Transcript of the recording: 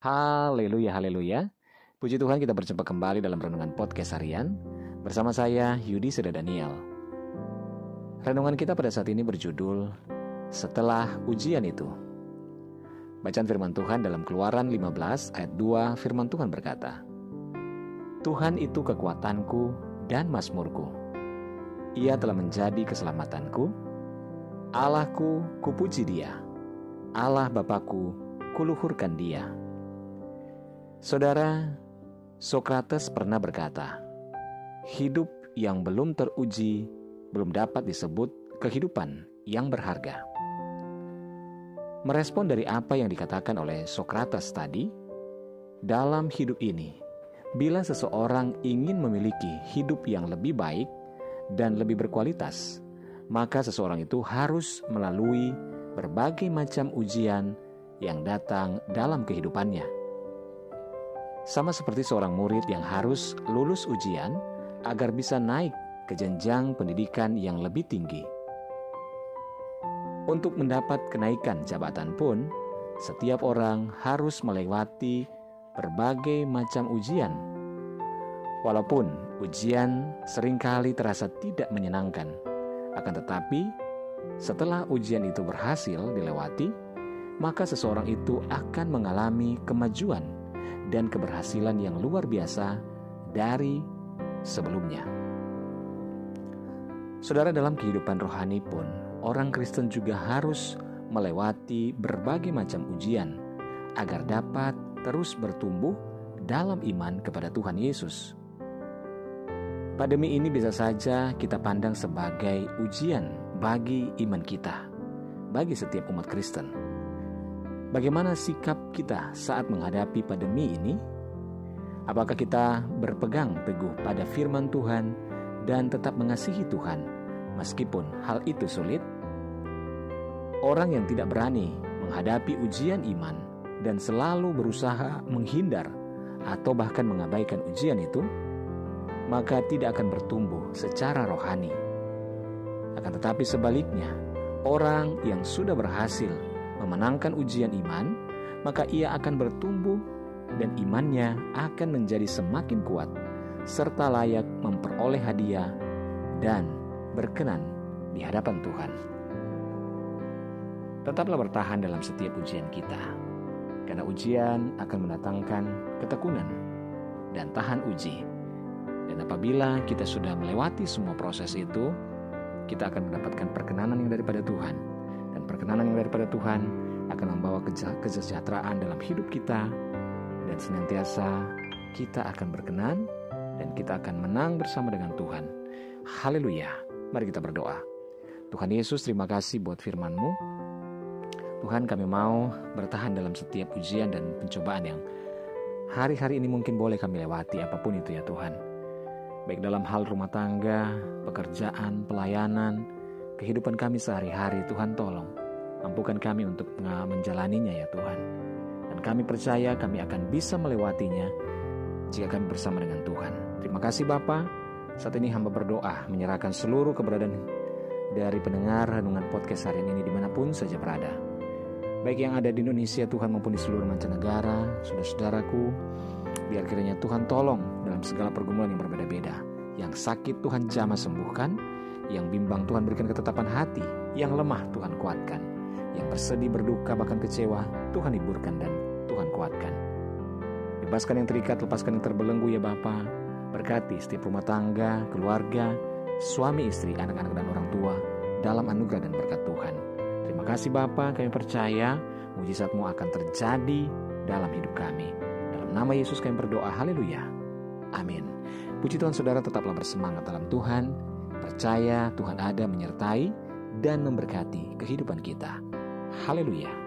Haleluya, haleluya. Puji Tuhan kita berjumpa kembali dalam Renungan Podcast Harian bersama saya Yudi Seda Daniel. Renungan kita pada saat ini berjudul Setelah Ujian Itu. Bacaan firman Tuhan dalam Keluaran 15 ayat 2 firman Tuhan berkata, Tuhan itu kekuatanku dan masmurku. Ia telah menjadi keselamatanku. Allahku, kupuji dia. Allah Bapakku, kuluhurkan dia. Saudara, Sokrates pernah berkata, hidup yang belum teruji belum dapat disebut kehidupan yang berharga. Merespon dari apa yang dikatakan oleh Sokrates tadi, dalam hidup ini, bila seseorang ingin memiliki hidup yang lebih baik dan lebih berkualitas, maka seseorang itu harus melalui berbagai macam ujian yang datang dalam kehidupannya sama seperti seorang murid yang harus lulus ujian agar bisa naik ke jenjang pendidikan yang lebih tinggi. Untuk mendapat kenaikan jabatan pun, setiap orang harus melewati berbagai macam ujian. Walaupun ujian sering kali terasa tidak menyenangkan, akan tetapi setelah ujian itu berhasil dilewati, maka seseorang itu akan mengalami kemajuan dan keberhasilan yang luar biasa dari sebelumnya. Saudara, dalam kehidupan rohani pun, orang Kristen juga harus melewati berbagai macam ujian agar dapat terus bertumbuh dalam iman kepada Tuhan Yesus. Pandemi ini bisa saja kita pandang sebagai ujian bagi iman kita, bagi setiap umat Kristen. Bagaimana sikap kita saat menghadapi pandemi ini? Apakah kita berpegang teguh pada firman Tuhan dan tetap mengasihi Tuhan meskipun hal itu sulit? Orang yang tidak berani menghadapi ujian iman dan selalu berusaha menghindar atau bahkan mengabaikan ujian itu, maka tidak akan bertumbuh secara rohani. Akan tetapi sebaliknya, orang yang sudah berhasil memenangkan ujian iman, maka ia akan bertumbuh dan imannya akan menjadi semakin kuat serta layak memperoleh hadiah dan berkenan di hadapan Tuhan. Tetaplah bertahan dalam setiap ujian kita, karena ujian akan mendatangkan ketekunan dan tahan uji. Dan apabila kita sudah melewati semua proses itu, kita akan mendapatkan perkenanan yang daripada Tuhan dan perkenanan yang daripada Tuhan akan membawa kesejahteraan dalam hidup kita dan senantiasa kita akan berkenan dan kita akan menang bersama dengan Tuhan. Haleluya. Mari kita berdoa. Tuhan Yesus terima kasih buat firman-Mu. Tuhan kami mau bertahan dalam setiap ujian dan pencobaan yang hari-hari ini mungkin boleh kami lewati apa pun itu ya Tuhan. Baik dalam hal rumah tangga, pekerjaan, pelayanan, kehidupan kami sehari-hari Tuhan tolong. Mampukan kami untuk menjalaninya ya Tuhan. Dan kami percaya kami akan bisa melewatinya jika kami bersama dengan Tuhan. Terima kasih Bapa. Saat ini hamba berdoa menyerahkan seluruh keberadaan dari pendengar renungan podcast hari ini di mana pun saja berada. Baik yang ada di Indonesia Tuhan maupun di seluruh mancanegara saudara-saudaraku biar kiranya Tuhan tolong dalam segala pergumulan yang berbeda-beda. Yang sakit Tuhan jamah sembuhkan yang bimbang Tuhan berikan ketetapan hati, yang lemah Tuhan kuatkan, yang bersedih berduka bahkan kecewa Tuhan hiburkan dan Tuhan kuatkan. Bebaskan yang terikat, lepaskan yang terbelenggu ya Bapa. Berkati setiap rumah tangga, keluarga, suami istri, anak-anak dan orang tua dalam anugerah dan berkat Tuhan. Terima kasih Bapa, kami percaya mujizatmu akan terjadi dalam hidup kami. Dalam nama Yesus kami berdoa, haleluya. Amin. Puji Tuhan saudara tetaplah bersemangat dalam Tuhan Percaya Tuhan ada menyertai dan memberkati kehidupan kita. Haleluya!